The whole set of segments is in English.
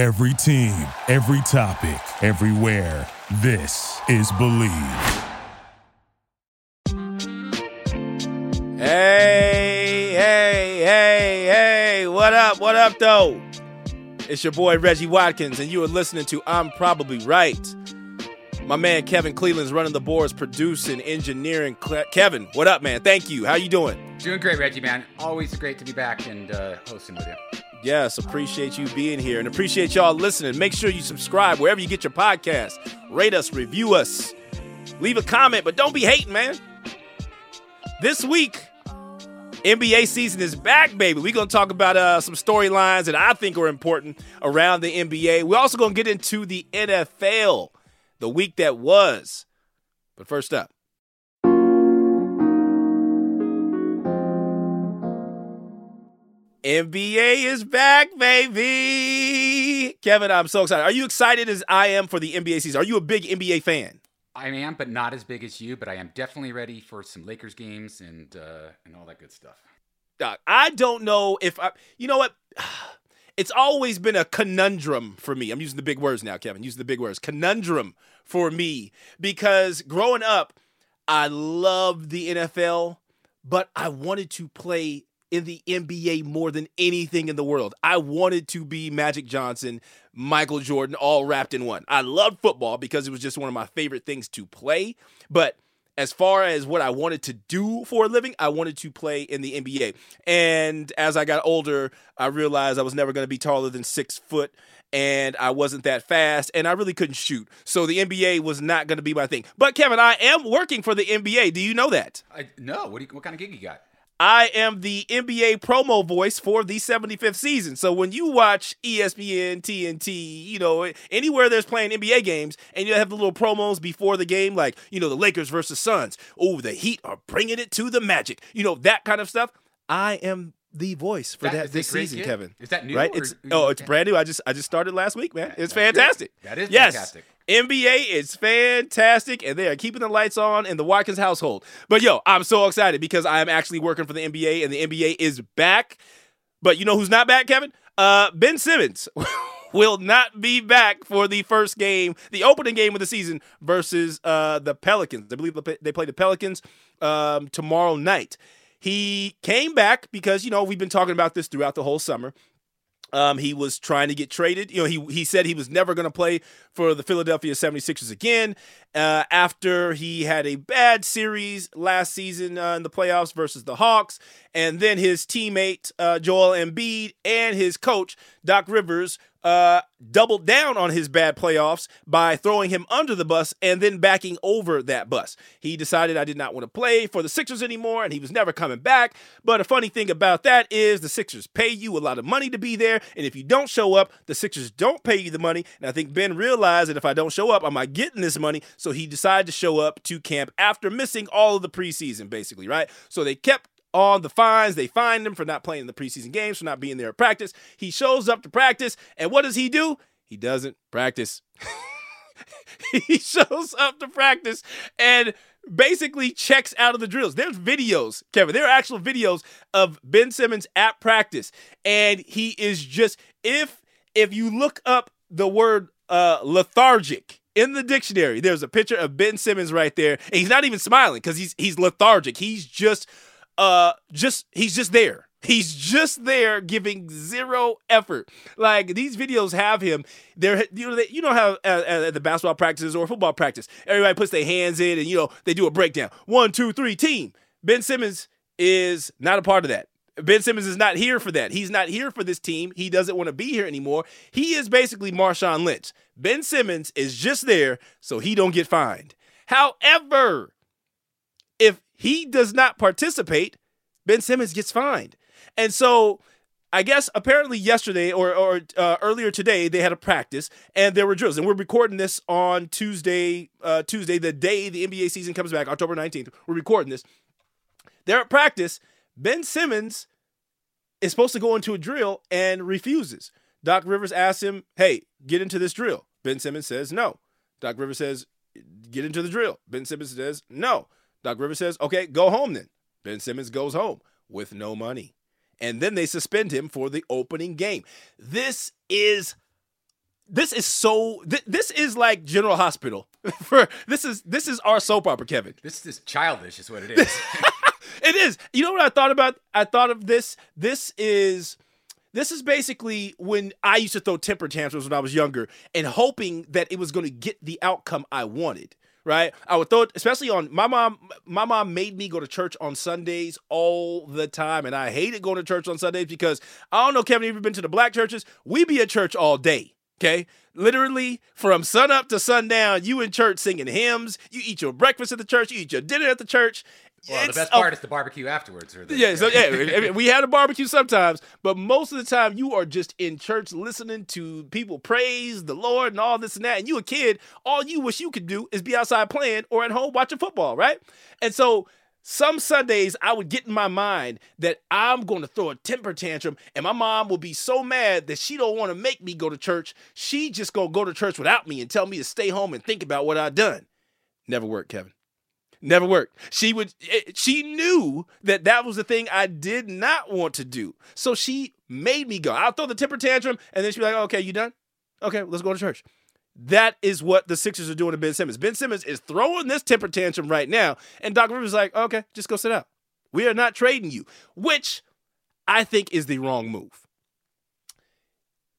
Every team, every topic, everywhere. This is Believe. Hey, hey, hey, hey, what up, what up, though? It's your boy Reggie Watkins, and you are listening to I'm Probably Right. My man Kevin Cleveland's running the boards, producing, engineering. Kevin, what up, man? Thank you. How you doing? Doing great, Reggie, man. Always great to be back and uh, hosting with you. Yes, appreciate you being here and appreciate y'all listening. Make sure you subscribe wherever you get your podcast. Rate us, review us, leave a comment, but don't be hating, man. This week, NBA season is back, baby. We're going to talk about uh, some storylines that I think are important around the NBA. We're also going to get into the NFL, the week that was. But first up, NBA is back, baby. Kevin, I'm so excited. Are you excited as I am for the NBA season? Are you a big NBA fan? I am, but not as big as you. But I am definitely ready for some Lakers games and uh, and all that good stuff. Doc, I don't know if I. You know what? It's always been a conundrum for me. I'm using the big words now, Kevin. Using the big words. Conundrum for me because growing up, I loved the NFL, but I wanted to play in the NBA more than anything in the world. I wanted to be Magic Johnson, Michael Jordan, all wrapped in one. I loved football because it was just one of my favorite things to play. But as far as what I wanted to do for a living, I wanted to play in the NBA. And as I got older, I realized I was never going to be taller than six foot and I wasn't that fast, and I really couldn't shoot. So the NBA was not going to be my thing. But Kevin, I am working for the NBA. Do you know that? I no. What, you, what kind of gig you got? I am the NBA promo voice for the 75th season. So when you watch ESPN, TNT, you know, anywhere there's playing NBA games and you have the little promos before the game, like, you know, the Lakers versus Suns. Oh, the Heat are bringing it to the Magic. You know, that kind of stuff. I am the voice for that, that this season, kid? Kevin. Is that new? Right? It's oh, it's brand new. I just I just started last week, man. It's fantastic. That is yes. fantastic. NBA is fantastic, and they are keeping the lights on in the Watkins household. But yo, I'm so excited because I am actually working for the NBA, and the NBA is back. But you know who's not back, Kevin? Uh, ben Simmons will not be back for the first game, the opening game of the season versus uh, the Pelicans. I believe they play the Pelicans um, tomorrow night. He came back because you know we've been talking about this throughout the whole summer. Um, he was trying to get traded. You know, he he said he was never going to play for the Philadelphia 76ers again uh, after he had a bad series last season uh, in the playoffs versus the Hawks. And then his teammate, uh, Joel Embiid, and his coach, Doc Rivers, uh, doubled down on his bad playoffs by throwing him under the bus and then backing over that bus. He decided I did not want to play for the Sixers anymore and he was never coming back. But a funny thing about that is the Sixers pay you a lot of money to be there. And if you don't show up, the Sixers don't pay you the money. And I think Ben realized that if I don't show up, I'm I getting this money. So he decided to show up to camp after missing all of the preseason, basically, right? So they kept on the fines. They fined him for not playing the preseason games, for not being there at practice. He shows up to practice, and what does he do? He doesn't practice. he shows up to practice and basically checks out of the drills. There's videos, Kevin. There are actual videos of Ben Simmons at practice, and he is just if if you look up the word uh, lethargic in the dictionary, there's a picture of Ben Simmons right there, and he's not even smiling because he's he's lethargic. He's just uh just he's just there. He's just there giving zero effort. Like these videos have him there. You know, they, you know how at, at, the basketball practices or football practice, everybody puts their hands in and you know they do a breakdown. One, two, three, team. Ben Simmons is not a part of that. Ben Simmons is not here for that. He's not here for this team. He doesn't want to be here anymore. He is basically Marshawn Lynch. Ben Simmons is just there so he don't get fined. However, if he does not participate, Ben Simmons gets fined. And so I guess apparently yesterday or, or uh, earlier today they had a practice and there were drills and we're recording this on Tuesday uh, Tuesday the day the NBA season comes back October 19th we're recording this they're at practice Ben Simmons is supposed to go into a drill and refuses Doc Rivers asks him hey get into this drill Ben Simmons says no Doc Rivers says get into the drill Ben Simmons says no Doc Rivers says, okay, go home then. Ben Simmons goes home with no money. And then they suspend him for the opening game. This is this is so. Th- this is like General Hospital. For this is this is our soap opera, Kevin. This is childish, is what it is. It is. You know what I thought about? I thought of this. This is this is basically when I used to throw temper tantrums when I was younger and hoping that it was going to get the outcome I wanted. Right? I would throw it, especially on my mom. My mom made me go to church on Sundays all the time, and I hated going to church on Sundays because I don't know, Kevin. You ever been to the black churches? We be at church all day. Okay. Literally from sun up to sundown, you in church singing hymns. You eat your breakfast at the church. You eat your dinner at the church. Well, the best a part is the barbecue afterwards. Or the, yeah, so yeah, we had a barbecue sometimes, but most of the time you are just in church listening to people praise the Lord and all this and that. And you a kid, all you wish you could do is be outside playing or at home watching football, right? And so some Sundays I would get in my mind that I'm going to throw a temper tantrum and my mom will be so mad that she don't want to make me go to church. She just going to go to church without me and tell me to stay home and think about what I done. Never worked, Kevin. Never worked. She would. It, she knew that that was the thing I did not want to do. So she made me go. I'll throw the temper tantrum, and then she'd be like, "Okay, you done? Okay, let's go to church." That is what the Sixers are doing to Ben Simmons. Ben Simmons is throwing this temper tantrum right now, and Doc Rivers is like, "Okay, just go sit out. We are not trading you," which I think is the wrong move.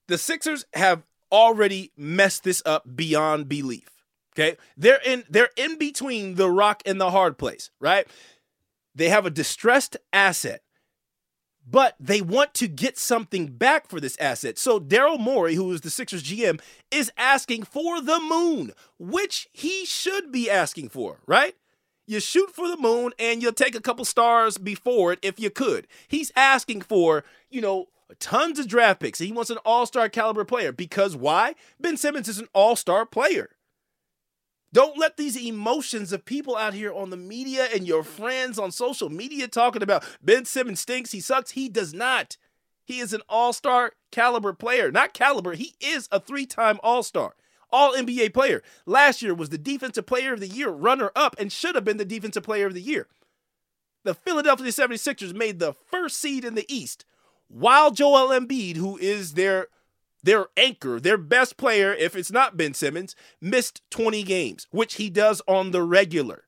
The Sixers have already messed this up beyond belief. Okay. They're in they're in between the rock and the hard place, right? They have a distressed asset, but they want to get something back for this asset. So Daryl Morey, who is the Sixers GM, is asking for the moon, which he should be asking for, right? You shoot for the moon and you'll take a couple stars before it if you could. He's asking for, you know, tons of draft picks. He wants an all-star caliber player because why? Ben Simmons is an all-star player. Don't let these emotions of people out here on the media and your friends on social media talking about Ben Simmons stinks, he sucks. He does not. He is an all star caliber player. Not caliber, he is a three time all star, all NBA player. Last year was the defensive player of the year, runner up, and should have been the defensive player of the year. The Philadelphia 76ers made the first seed in the East, while Joel Embiid, who is their their anchor, their best player, if it's not Ben Simmons, missed 20 games, which he does on the regular.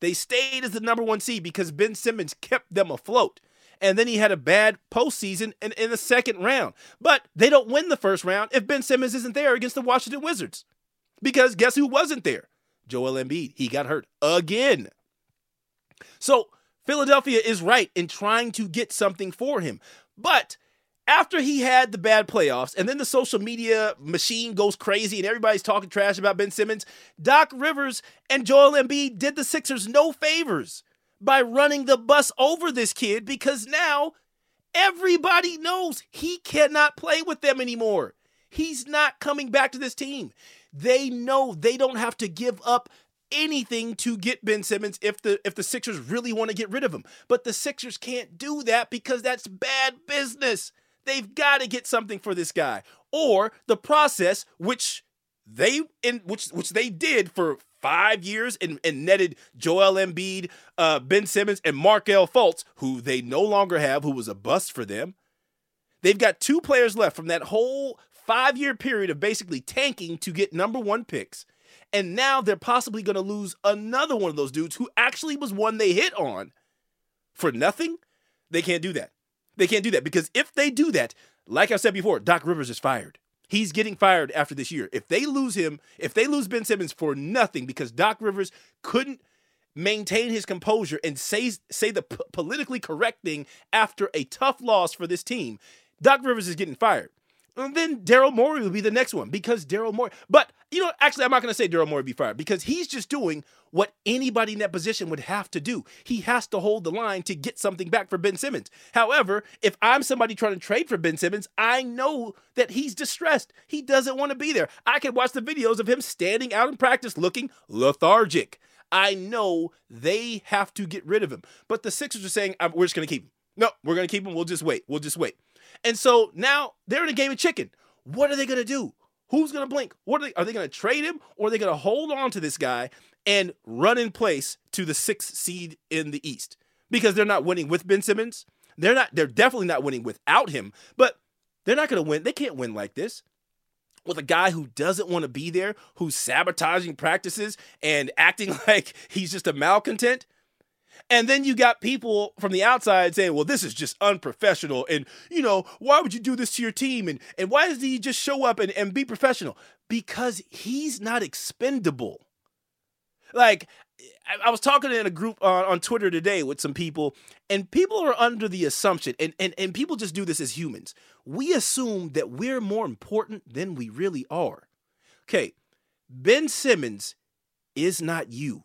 They stayed as the number one seed because Ben Simmons kept them afloat. And then he had a bad postseason in, in the second round. But they don't win the first round if Ben Simmons isn't there against the Washington Wizards. Because guess who wasn't there? Joel Embiid. He got hurt again. So Philadelphia is right in trying to get something for him. But after he had the bad playoffs and then the social media machine goes crazy and everybody's talking trash about Ben Simmons, Doc Rivers and Joel Embiid did the Sixers no favors by running the bus over this kid because now everybody knows he cannot play with them anymore. He's not coming back to this team. They know they don't have to give up anything to get Ben Simmons if the if the Sixers really want to get rid of him. But the Sixers can't do that because that's bad business. They've got to get something for this guy. Or the process, which they in which which they did for five years and, and netted Joel Embiid, uh, Ben Simmons, and Markelle Fultz, who they no longer have, who was a bust for them. They've got two players left from that whole five year period of basically tanking to get number one picks. And now they're possibly going to lose another one of those dudes who actually was one they hit on for nothing. They can't do that. They can't do that because if they do that, like I said before, Doc Rivers is fired. He's getting fired after this year. If they lose him, if they lose Ben Simmons for nothing because Doc Rivers couldn't maintain his composure and say say the p- politically correct thing after a tough loss for this team, Doc Rivers is getting fired. And then Daryl Morey will be the next one because Daryl Morey. But you know, actually, I'm not going to say Daryl Morey be fired because he's just doing what anybody in that position would have to do. He has to hold the line to get something back for Ben Simmons. However, if I'm somebody trying to trade for Ben Simmons, I know that he's distressed. He doesn't want to be there. I can watch the videos of him standing out in practice looking lethargic. I know they have to get rid of him. But the Sixers are saying, we're just going to keep him. No, we're going to keep him. We'll just wait. We'll just wait. And so now they're in a game of chicken. What are they going to do? Who's going to blink? What are they, are they going to trade him or are they going to hold on to this guy and run in place to the sixth seed in the East? Because they're not winning with Ben Simmons. They're not. They're definitely not winning without him. But they're not going to win. They can't win like this. with a guy who doesn't want to be there, who's sabotaging practices and acting like he's just a malcontent. And then you got people from the outside saying, well, this is just unprofessional. And, you know, why would you do this to your team? And, and why does he just show up and, and be professional? Because he's not expendable. Like, I, was talking in a group on, on Twitter today with some people, and people are under the assumption, and, and, and people just do this as humans. We assume that we're more important than we really are. Okay, Ben Simmons is not you.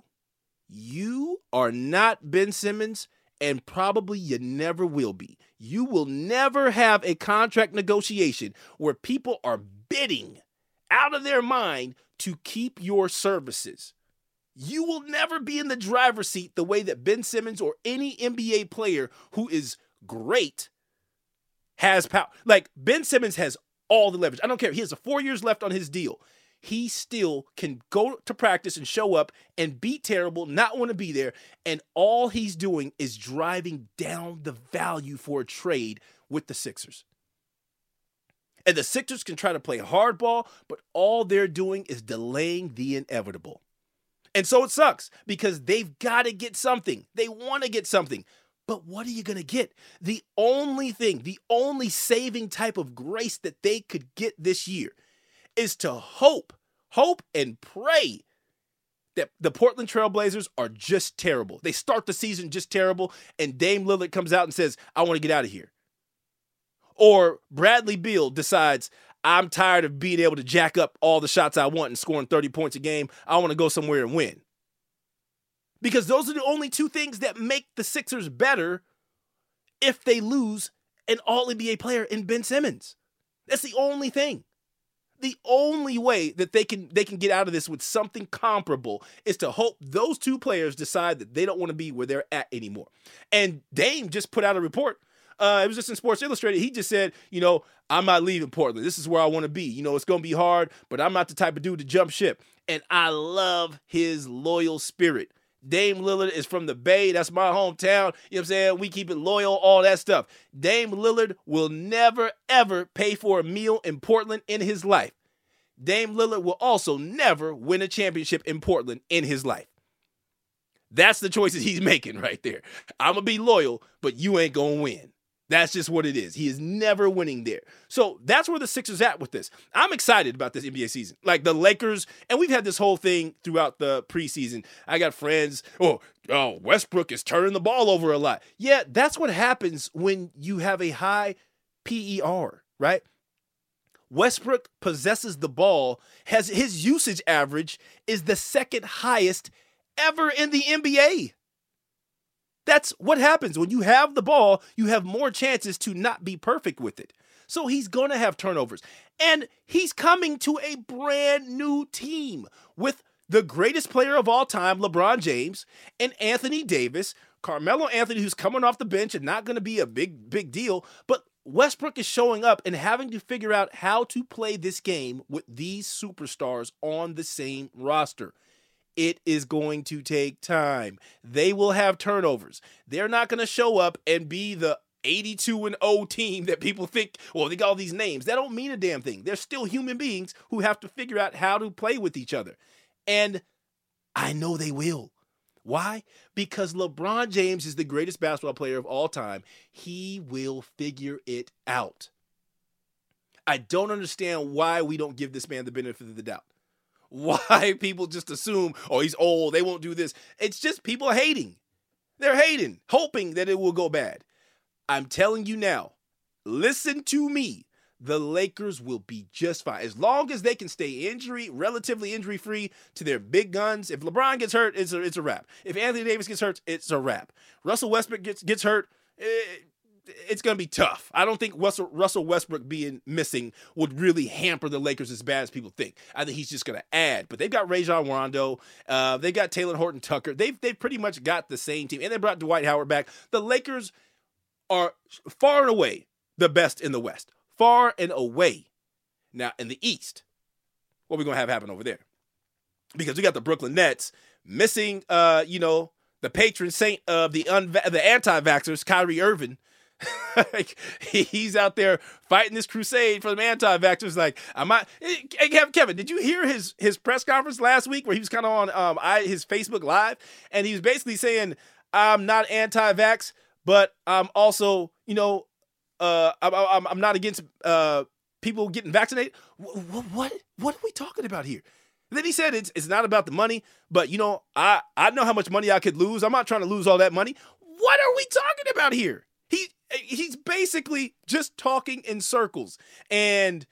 You are not Ben Simmons, and probably you never will be. You will never have a contract negotiation where people are bidding out of their mind to keep your services. You will never be in the driver's seat the way that Ben Simmons or any NBA player who is great has power. Like Ben Simmons has all the leverage. I don't care. He has four years left on his deal he still can go to practice and show up and be terrible, not want to be there. And all he's doing is driving down the value for a trade with the Sixers. And the Sixers can try to play hardball, but all they're doing is delaying the inevitable. And so it sucks because they've got to get something. They want to get something. But what are you going to get? The only thing, the only saving type of grace that they could get this year is to hope, hope and pray that the Portland Trailblazers are just terrible. They start the season just terrible, and Dame Lillard comes out and says, I want to get out of here. Or Bradley Beal decides, I'm tired of being able to jack up all the shots I want and scoring 30 points a game. I want to go somewhere and win. Because those are the only two things that make the Sixers better if they lose an all NBA player in Ben Simmons. That's the only thing the only way that they can they can get out of this with something comparable is to hope those two players decide that they don't want to be where they're at anymore. And Dame just put out a report. Uh, it was just in Sports Illustrated. He just said, you know, I'm not leaving Portland. This is where I want to be. You know, it's going to be hard, but I'm not the type of dude to jump ship. And I love his loyal spirit. Dame Lillard is from the Bay. That's my hometown. You know what I'm saying? We keep it loyal, all that stuff. Dame Lillard will never, ever pay for a meal in Portland in his life. Dame Lillard will also never win a championship in Portland in his life. That's the choices he's making right there. I'm going to be loyal, but you ain't going to win. That's just what it is. He is never winning there. So that's where the Sixers at with this. I'm excited about this NBA season. Like the Lakers, and we've had this whole thing throughout the preseason. I got friends, oh, oh, Westbrook is turning the ball over a lot. Yeah, that's what happens when you have a high PER, right? Westbrook possesses the ball, has his usage average is the second highest ever in the NBA. That's what happens when you have the ball, you have more chances to not be perfect with it. So he's going to have turnovers. And he's coming to a brand new team with the greatest player of all time, LeBron James, and Anthony Davis, Carmelo Anthony, who's coming off the bench and not going to be a big, big deal. But Westbrook is showing up and having to figure out how to play this game with these superstars on the same roster. It is going to take time. They will have turnovers. They're not going to show up and be the 82 and 0 team that people think, well, they got all these names. That don't mean a damn thing. They're still human beings who have to figure out how to play with each other. And I know they will. Why? Because LeBron James is the greatest basketball player of all time. He will figure it out. I don't understand why we don't give this man the benefit of the doubt why people just assume, oh, he's old, they won't do this. It's just people hating. They're hating, hoping that it will go bad. I'm telling you now, listen to me. The Lakers will be just fine. As long as they can stay injury, relatively injury free to their big guns. If LeBron gets hurt, it's a, it's a wrap. If Anthony Davis gets hurt, it's a wrap. Russell Westbrook gets, gets hurt, it, eh, it's going to be tough. I don't think Russell, Russell Westbrook being missing would really hamper the Lakers as bad as people think. I think he's just going to add. But they've got Rajon Rondo. Uh, they got Talen Horton Tucker. They've, they've pretty much got the same team. And they brought Dwight Howard back. The Lakers are far and away the best in the West. Far and away. Now, in the East, what are we going to have happen over there? Because we got the Brooklyn Nets missing, uh, you know, the patron saint of the, unva- the anti vaxxers, Kyrie Irving like, he's out there fighting this crusade for the anti-vaxxers. Like, am I? Hey, Kevin, did you hear his his press conference last week where he was kind of on um I his Facebook Live and he was basically saying, "I'm not anti-vax, but I'm also, you know, uh, I'm I'm, I'm not against uh people getting vaccinated." What what what are we talking about here? And then he said it's it's not about the money, but you know, I I know how much money I could lose. I'm not trying to lose all that money. What are we talking about here? He he's basically just talking in circles. And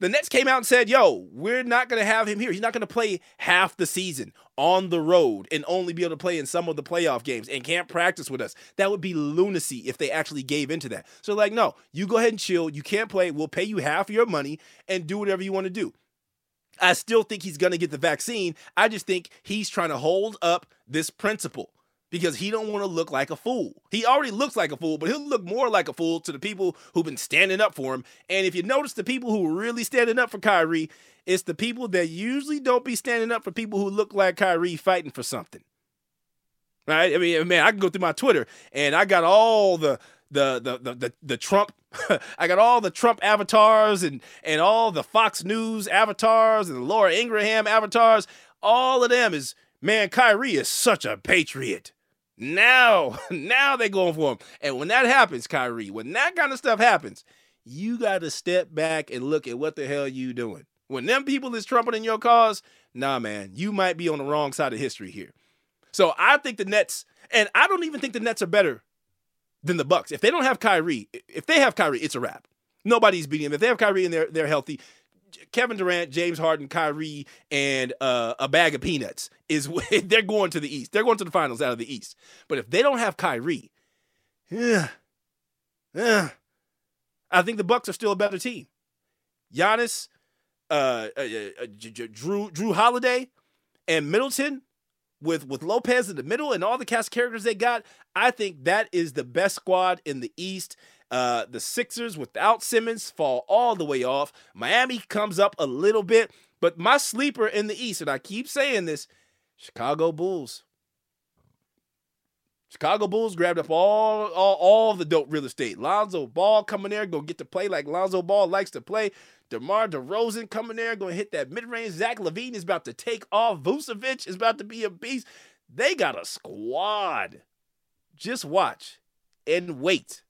the Nets came out and said, "Yo, we're not going to have him here. He's not going to play half the season on the road and only be able to play in some of the playoff games and can't practice with us. That would be lunacy if they actually gave into that. So like, no, you go ahead and chill. You can't play. We'll pay you half your money and do whatever you want to do. I still think he's going to get the vaccine. I just think he's trying to hold up this principle because he don't want to look like a fool. He already looks like a fool, but he'll look more like a fool to the people who've been standing up for him. And if you notice the people who are really standing up for Kyrie, it's the people that usually don't be standing up for people who look like Kyrie fighting for something. Right? I mean, man, I can go through my Twitter and I got all the the the the the, the Trump I got all the Trump avatars and and all the Fox News avatars and the Laura Ingraham avatars. All of them is man, Kyrie is such a patriot. Now, now they going for him. And when that happens, Kyrie, when that kind of stuff happens, you got to step back and look at what the hell you doing. When them people is trumpeting your cause, nah, man, you might be on the wrong side of history here. So I think the Nets, and I don't even think the Nets are better than the Bucks. If they don't have Kyrie, if they have Kyrie, it's a wrap. Nobody's beating them. If they have Kyrie and they're they're healthy, Kevin Durant, James Harden, Kyrie, and uh, a bag of peanuts is they're going to the East. They're going to the finals out of the East. But if they don't have Kyrie, yeah, yeah, I think the Bucks are still a better team. Giannis, uh, uh, uh, Jrue, Jrue Holiday, and Middleton with with Lopez in the middle and all the cast characters they got. I think that is the best squad in the East. Uh, the Sixers without Simmons fall all the way off. Miami comes up a little bit, but my sleeper in the East, and I keep saying this, Chicago Bulls. Chicago Bulls grabbed up all, all, all the dope real estate. Lonzo Ball coming there, gonna get to play like Lonzo Ball likes to play. DeMar DeRozan coming there, gonna hit that mid range. Zach LaVine is about to take off. Vucevic is about to be a beast. They got a squad. Just watch and wait.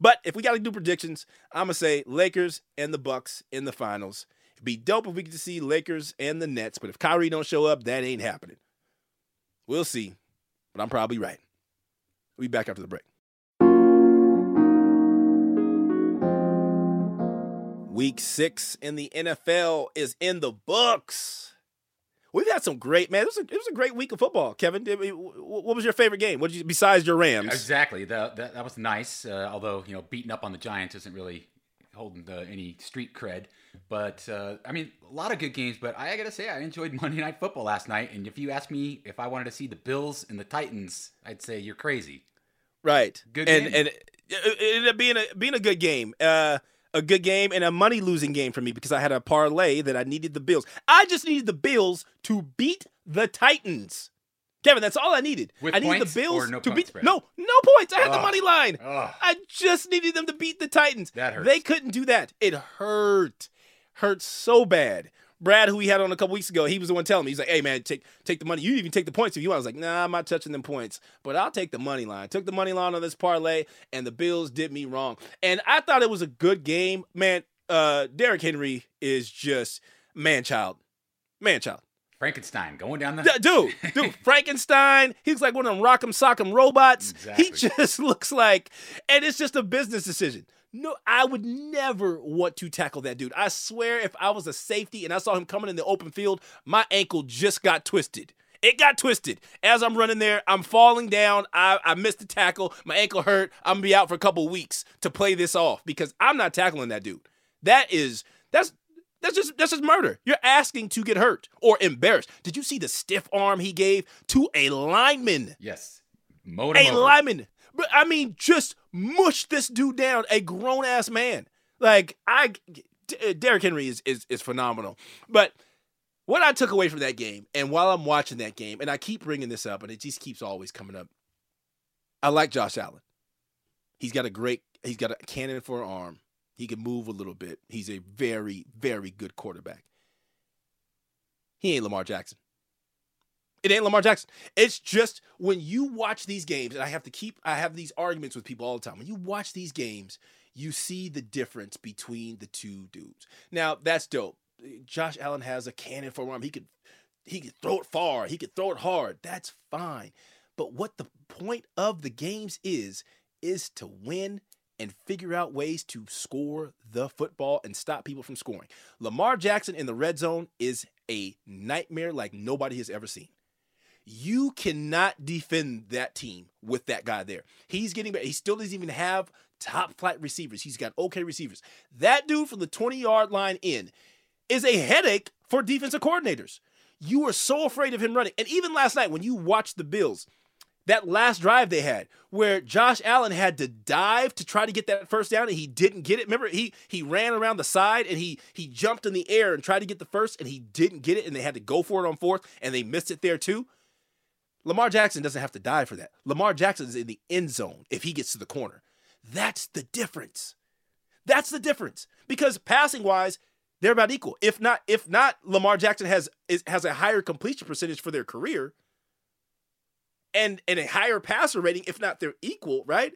But if we got to do predictions, I'm gonna say Lakers and the Bucks in the finals. It'd be dope if we to see Lakers and the Nets, but if Kyrie don't show up, that ain't happening. We'll see, but I'm probably right. We'll be back after the break. Week six in the NFL is in the books. We've had some great man. It was a, it was a great week of football. Kevin, what was your favorite game? What did you besides your Rams? Exactly. That that, that was nice. Uh, although you know, beating up on the Giants isn't really holding the, any street cred. But uh, I mean, a lot of good games. But I gotta say, I enjoyed Monday Night Football last night. And if you ask me if I wanted to see the Bills and the Titans, I'd say you're crazy. Right. Good. And game. and it, it ended up being a being a good game. Uh, a good game and a money losing game for me because I had a parlay that I needed the Bills. I just needed the Bills to beat the Titans. Kevin, that's all I needed. With I needed the Bills no to beat spread? no no points. I had the money line. Ugh. I just needed them to beat the Titans. That hurts. They couldn't do that. It hurt. Hurt so bad. Brad, who we had on a couple weeks ago, he was the one telling me, he's like, hey man, take take the money. You even take the points if you want. I was like, nah, I'm not touching them points. But I'll take the money line. Took the money line on this parlay, and the Bills did me wrong. And I thought it was a good game. Man, uh Derrick Henry is just man child. Man child. Frankenstein going down the dude, dude, Frankenstein. He's like one of them rock'em sock'em robots. Exactly. He just looks like, and it's just a business decision. No, I would never want to tackle that dude. I swear, if I was a safety and I saw him coming in the open field, my ankle just got twisted. It got twisted. As I'm running there, I'm falling down. I, I missed the tackle. My ankle hurt. I'm gonna be out for a couple weeks to play this off because I'm not tackling that dude. That is that's that's just that's just murder. You're asking to get hurt or embarrassed. Did you see the stiff arm he gave to a lineman? Yes. Mowed A lineman. But I mean, just mush this dude down, a grown ass man. Like I, D- uh, Derrick Henry is, is is phenomenal. But what I took away from that game, and while I'm watching that game, and I keep bringing this up, and it just keeps always coming up. I like Josh Allen. He's got a great, he's got a cannon for an arm. He can move a little bit. He's a very, very good quarterback. He ain't Lamar Jackson. It ain't Lamar Jackson. It's just when you watch these games, and I have to keep, I have these arguments with people all the time. When you watch these games, you see the difference between the two dudes. Now, that's dope. Josh Allen has a cannon for arm. He could he could throw it far, he could throw it hard. That's fine. But what the point of the games is is to win and figure out ways to score the football and stop people from scoring. Lamar Jackson in the red zone is a nightmare like nobody has ever seen. You cannot defend that team with that guy there. He's getting better. He still doesn't even have top flight receivers. He's got okay receivers. That dude from the 20 yard line in is a headache for defensive coordinators. You are so afraid of him running. And even last night, when you watched the Bills, that last drive they had where Josh Allen had to dive to try to get that first down and he didn't get it. Remember he he ran around the side and he he jumped in the air and tried to get the first and he didn't get it and they had to go for it on fourth and they missed it there too. Lamar Jackson doesn't have to die for that. Lamar Jackson is in the end zone if he gets to the corner. That's the difference. That's the difference. Because passing wise, they're about equal. If not, if not, Lamar Jackson has is, has a higher completion percentage for their career, and and a higher passer rating. If not, they're equal, right?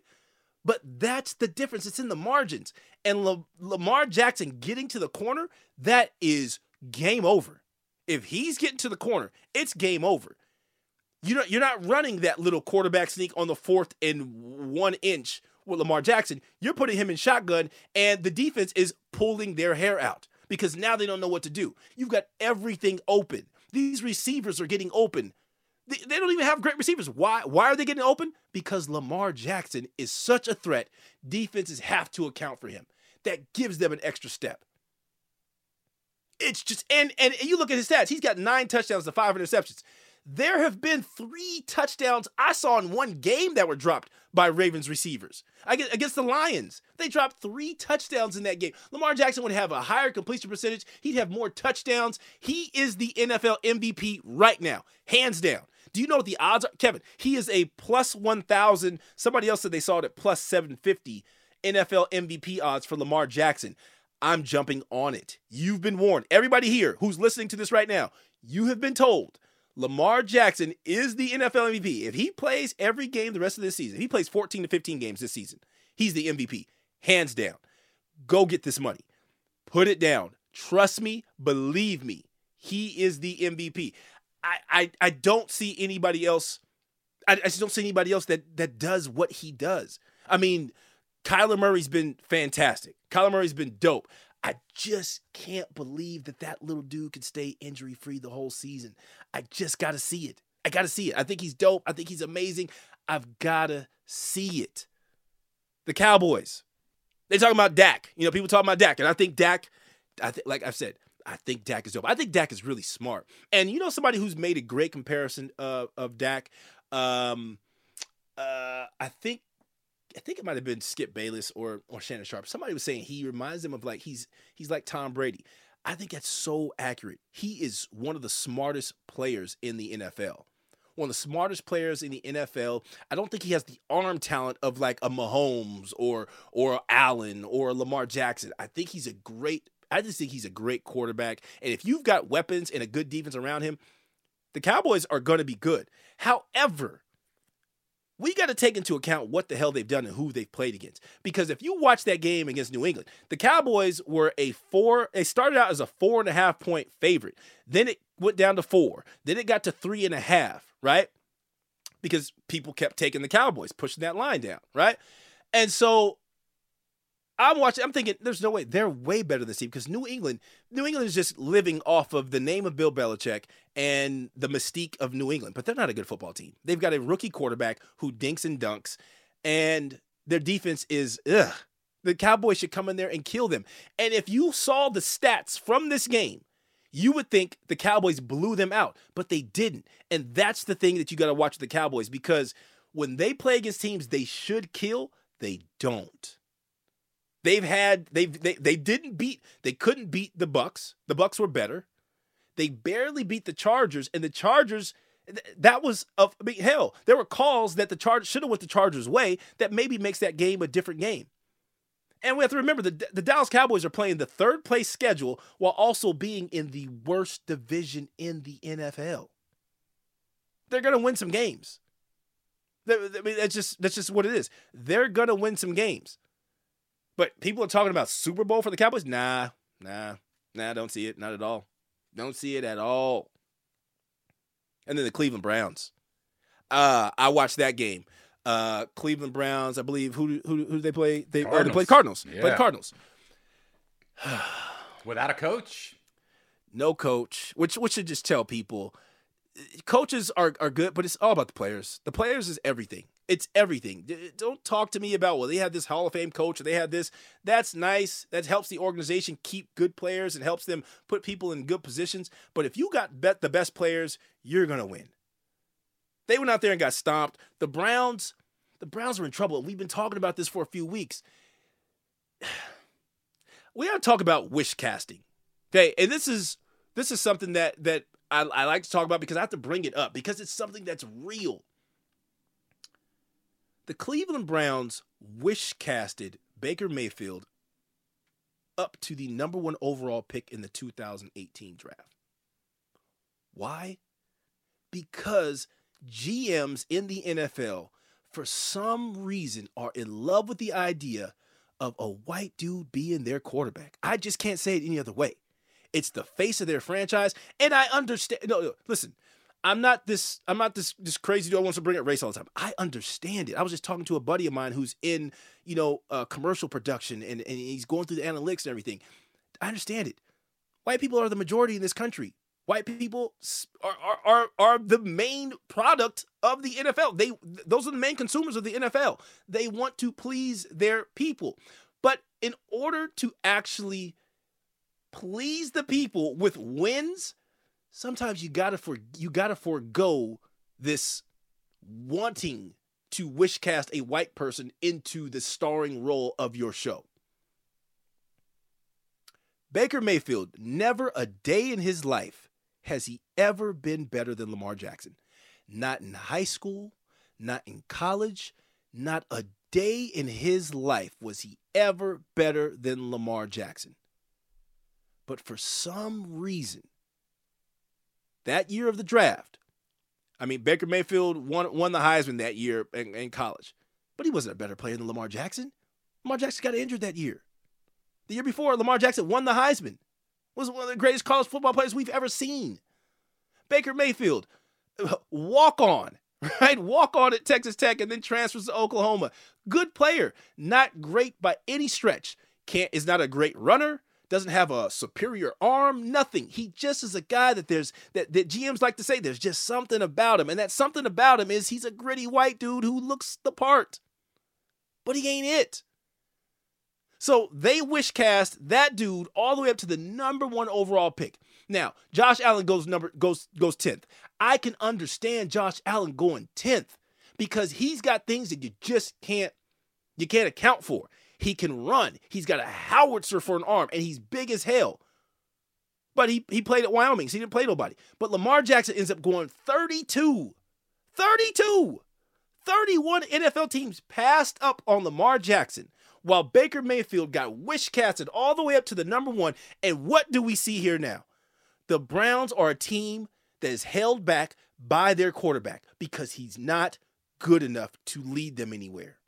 But that's the difference. It's in the margins. And La- Lamar Jackson getting to the corner, that is game over. If he's getting to the corner, it's game over. You know, you're not running that little quarterback sneak on the fourth and one inch with Lamar Jackson. You're putting him in shotgun, and the defense is pulling their hair out because now they don't know what to do. You've got everything open. These receivers are getting open. They, they don't even have great receivers. Why? Why are they getting open? Because Lamar Jackson is such a threat. Defenses have to account for him. That gives them an extra step. It's just and and you look at his stats. He's got nine touchdowns to five interceptions. There have been three touchdowns I saw in one game that were dropped by Ravens receivers against the Lions. They dropped three touchdowns in that game. Lamar Jackson would have a higher completion percentage. He'd have more touchdowns. He is the NFL MVP right now, hands down. Do you know what the odds are? Kevin, he is a plus 1,000. Somebody else said they saw it at plus 750 NFL MVP odds for Lamar Jackson. I'm jumping on it. You've been warned. Everybody here who's listening to this right now, you have been told Lamar Jackson is the NFL MVP. If he plays every game the rest of this season, he plays 14 to 15 games this season, he's the MVP, hands down. Go get this money. Put it down. Trust me, believe me. He is the MVP. I I, I don't see anybody else. I, I just don't see anybody else that that does what he does. I mean, Kyler Murray's been fantastic. Kyler Murray's been dope. I just can't believe that that little dude could stay injury free the whole season. I just got to see it. I got to see it. I think he's dope. I think he's amazing. I've got to see it. The Cowboys. They talking about Dak. You know, people talking about Dak, and I think Dak. I think, like I've said, I think Dak is dope. I think Dak is really smart. And you know, somebody who's made a great comparison of of Dak. Um, uh, I think I think it might have been Skip Bayless or or Shannon Sharpe. Somebody was saying he reminds them of like he's he's like Tom Brady. I think that's so accurate. He is one of the smartest players in the NFL. One of the smartest players in the NFL. I don't think he has the arm talent of like a Mahomes or or Allen or Lamar Jackson. I think he's a great I just think he's a great quarterback. And if you've got weapons and a good defense around him, the Cowboys are going to be good. However, we got to take into account what the hell they've done and who they've played against. Because if you watch that game against New England, the Cowboys were a four, they started out as a four and a half point favorite. Then it went down to four. Then it got to three and a half, right? Because people kept taking the Cowboys, pushing that line down, right? And so I'm watching. I'm thinking, there's no way they're way better than team because New England, New England is just living off of the name of Bill Belichick and the mystique of New England. But they're not a good football team. They've got a rookie quarterback who dinks and dunks, and their defense is ugh. The Cowboys should come in there and kill them. And if you saw the stats from this game, you would think the Cowboys blew them out, but they didn't. And that's the thing that you got to watch the Cowboys because when they play against teams they should kill, they don't. They've had they've they, they didn't beat they couldn't beat the Bucks. The Bucks were better. They barely beat the Chargers, and the Chargers That was of I mean, hell. There were calls that the Chargers should have went the Chargers' way that maybe makes that game a different game. And we have to remember the the Dallas Cowboys are playing the third place schedule while also being in the worst division in the NFL. They're gonna win some games. I mean, that's just that's just what it is. They're gonna win some games. But people are talking about Super Bowl for the Cowboys. Nah, nah, nah. Don't see it. Not at all. Don't see it at all. And then the Cleveland Browns. Uh, I watched that game. Uh, Cleveland Browns. I believe who who who they play? They oh, they played Cardinals. Yeah. Played Cardinals. Without a coach. No coach, which which should just tell people coaches are, are good, but it's all about the players. The players is everything. It's everything. Don't talk to me about well, they had this Hall of Fame coach or they had this. That's nice. That helps the organization keep good players. It helps them put people in good positions. But if you got bet the best players, you're gonna win. They went out there and got stomped. The Browns, the Browns are in trouble. We've been talking about this for a few weeks. We gotta talk about wish casting. Okay, and this is this is something that that I, I like to talk about because I have to bring it up because it's something that's real. The Cleveland Browns wish casted Baker Mayfield up to the number one overall pick in the 2018 draft. Why? Because GMs in the NFL, for some reason, are in love with the idea of a white dude being their quarterback. I just can't say it any other way. It's the face of their franchise. And I understand. No, no, listen. I'm not this. I'm not this. This crazy dude. I wants to bring up race all the time. I understand it. I was just talking to a buddy of mine who's in, you know, uh, commercial production, and and he's going through the analytics and everything. I understand it. White people are the majority in this country. White people are are are, are the main product of the NFL. They those are the main consumers of the NFL. They want to please their people, but in order to actually please the people with wins, sometimes you gotta for you gotta forego this wanting to wish cast a white person into the starring role of your show. Baker Mayfield, never a day in his life has he ever been better than Lamar Jackson. Not in high school, not in college, not a day in his life was he ever better than Lamar Jackson. But for some reason, that year of the draft, I mean, Baker Mayfield won, won the Heisman that year in, in college, but he wasn't a better player than Lamar Jackson. Lamar Jackson got injured that year. The year before, Lamar Jackson won the Heisman. Was one of the greatest college football players we've ever seen. Baker Mayfield, walk on, right? Walk on at Texas Tech and then transfers to Oklahoma. Good player, not great by any stretch. Can't is not a great runner, doesn't have a superior arm, nothing. He just is a guy that there's that, that GMs like to say there's just something about him. And that something about him is he's a gritty white dude who looks the part. But he ain't it. So they wish cast that dude all the way up to the number one overall pick. Now, Josh Allen goes number goes goes 10th. I can understand Josh Allen going 10th because he's got things that you just can't you can't account for. He can run. He's got a howitzer for an arm, and he's big as hell. But he, he played at Wyoming, so he didn't play nobody. But Lamar Jackson ends up going 32. 32. 31 NFL teams passed up on Lamar Jackson while Baker Mayfield got wish casted all the way up to the number one. And what do we see here now? The Browns are a team that is held back by their quarterback because he's not good enough to lead them anywhere.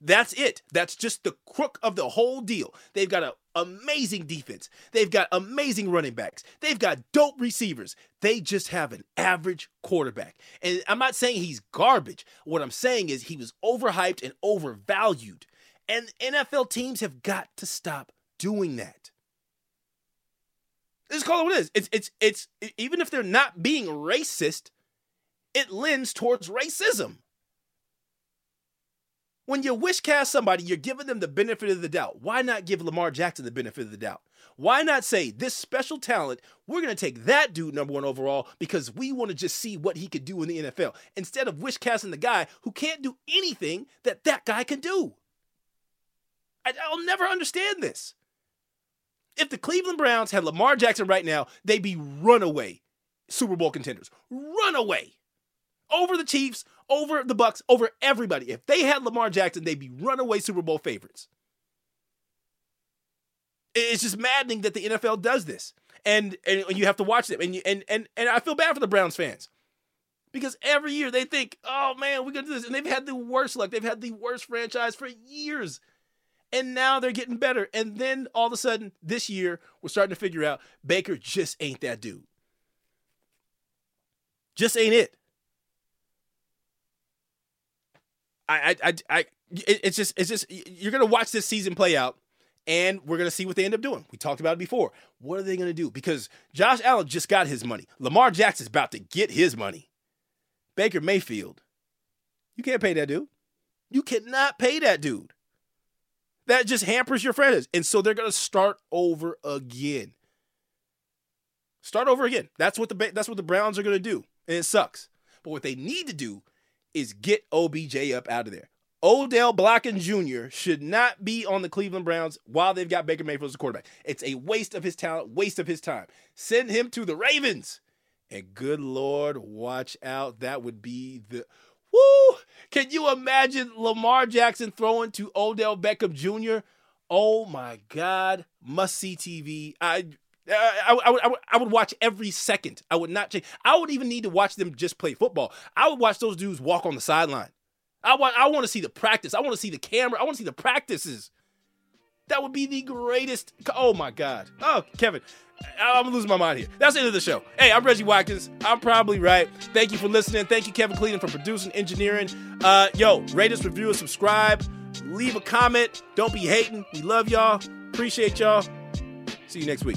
That's it. That's just the crook of the whole deal. They've got an amazing defense. They've got amazing running backs. They've got dope receivers. They just have an average quarterback. And I'm not saying he's garbage. What I'm saying is he was overhyped and overvalued. And NFL teams have got to stop doing that. Is call it what it is. It's it's it's even if they're not being racist, it lends towards racism. When you wish cast somebody, you're giving them the benefit of the doubt. Why not give Lamar Jackson the benefit of the doubt? Why not say this special talent, we're going to take that dude number one overall because we want to just see what he could do in the NFL instead of wish casting the guy who can't do anything that that guy can do? I, I'll never understand this. If the Cleveland Browns had Lamar Jackson right now, they'd be runaway Super Bowl contenders. Runaway. Over the Chiefs, over the Bucks, over everybody. If they had Lamar Jackson, they'd be runaway Super Bowl favorites. It's just maddening that the NFL does this. And and you have to watch them. And you, and and and I feel bad for the Browns fans. Because every year they think, oh man, we're gonna do this. And they've had the worst luck. They've had the worst franchise for years. And now they're getting better. And then all of a sudden, this year, we're starting to figure out Baker just ain't that dude. Just ain't it. I, I, I, it's just, it's just, you're gonna watch this season play out, and we're gonna see what they end up doing. We talked about it before. What are they gonna do? Because Josh Allen just got his money. Lamar Jackson's about to get his money. Baker Mayfield, you can't pay that dude. You cannot pay that dude. That just hampers your franchise, and so they're gonna start over again. Start over again. That's what the that's what the Browns are gonna do, and it sucks. But what they need to do is get OBJ up out of there. Odell Beckham Jr. should not be on the Cleveland Browns while they've got Baker Mayfield as a quarterback. It's a waste of his talent, waste of his time. Send him to the Ravens. And good Lord, watch out. That would be the woo. Can you imagine Lamar Jackson throwing to Odell Beckham Jr.? Oh my God. Must see TV. I I, I, would, I, I would watch every second. I would not change. I would even need to watch them just play football. I would watch those dudes walk on the sideline. I want I want to see the practice. I want to see the camera. I want to see the practices. That would be the greatest. Oh my God. Oh, Kevin. I'm losing my mind here. That's the end of the show. Hey, I'm Reggie Watkins. I'm probably right. Thank you for listening. Thank you, Kevin Cleveland, for producing, engineering. Uh, yo, rate us, review us, subscribe, leave a comment. Don't be hating. We love y'all. Appreciate y'all. See you next week.